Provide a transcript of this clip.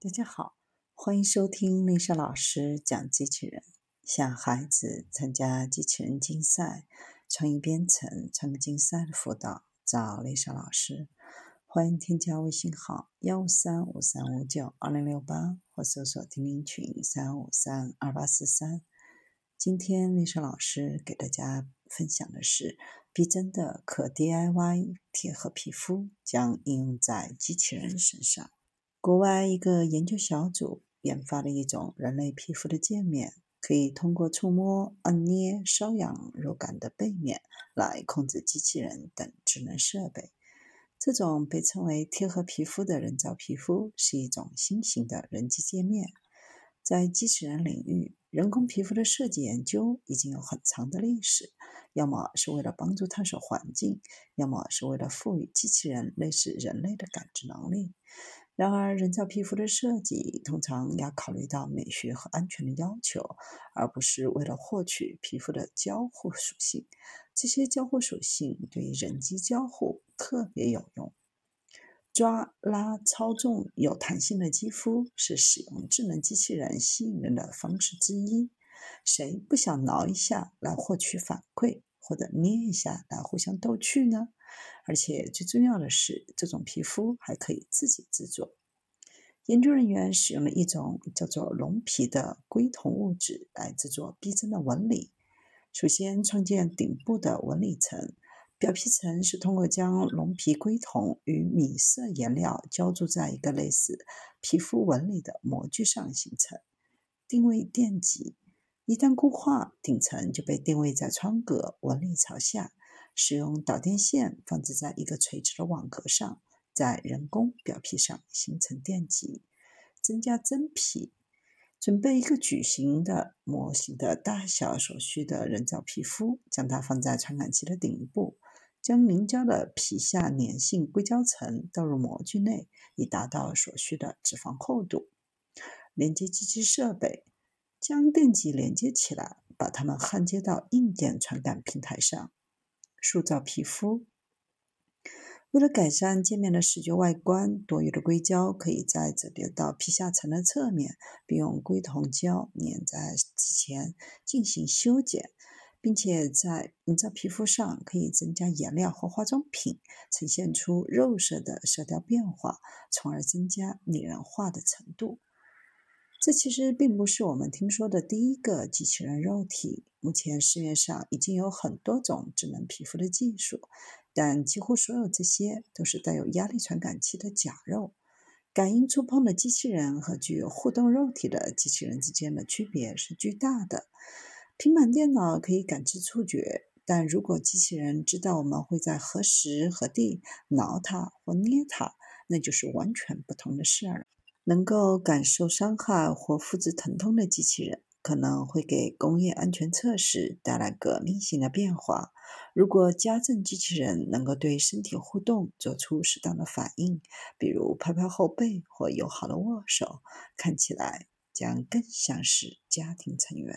大家好，欢迎收听丽莎老师讲机器人。想孩子参加机器人竞赛、创意编程、创客竞赛的辅导，找丽莎老师。欢迎添加微信号幺五三五三五九二零六八，或搜索钉钉群三五三二八四三。今天丽莎老师给大家分享的是逼真的可 DIY 贴合皮肤，将应用在机器人身上。国外一个研究小组研发了一种人类皮肤的界面，可以通过触摸、按捏、瘙痒、柔感的背面来控制机器人等智能设备。这种被称为贴合皮肤的人造皮肤是一种新型的人机界面。在机器人领域，人工皮肤的设计研究已经有很长的历史，要么是为了帮助探索环境，要么是为了赋予机器人类似人类的感知能力。然而，人造皮肤的设计通常要考虑到美学和安全的要求，而不是为了获取皮肤的交互属性。这些交互属性对人机交互特别有用。抓、拉、操纵有弹性的肌肤是使用智能机器人吸引人的方式之一。谁不想挠一下来获取反馈，或者捏一下来互相逗趣呢？而且最重要的是，这种皮肤还可以自己制作。研究人员使用了一种叫做龙皮的硅铜物质来制作逼真的纹理。首先创建顶部的纹理层，表皮层是通过将龙皮硅铜与米色颜料浇筑在一个类似皮肤纹理的模具上形成。定位电极，一旦固化，顶层就被定位在窗格，纹理朝下。使用导电线放置在一个垂直的网格上，在人工表皮上形成电极，增加真皮。准备一个矩形的模型的大小所需的人造皮肤，将它放在传感器的顶部，将凝胶的皮下粘性硅胶层倒入模具内，以达到所需的脂肪厚度。连接机器设备，将电极连接起来，把它们焊接到硬件传感平台上。塑造皮肤，为了改善界面的视觉外观，多余的硅胶可以在折叠到皮下层的侧面，并用硅酮胶粘在之前进行修剪，并且在营造皮肤上可以增加颜料或化妆品，呈现出肉色的色调变化，从而增加拟人化的程度。这其实并不是我们听说的第一个机器人肉体。目前市面上已经有很多种智能皮肤的技术，但几乎所有这些都是带有压力传感器的假肉。感应触碰的机器人和具有互动肉体的机器人之间的区别是巨大的。平板电脑可以感知触觉，但如果机器人知道我们会在何时何地挠它或捏它，那就是完全不同的事儿了。能够感受伤害或复制疼痛的机器人，可能会给工业安全测试带来革命性的变化。如果家政机器人能够对身体互动做出适当的反应，比如拍拍后背或友好的握手，看起来将更像是家庭成员。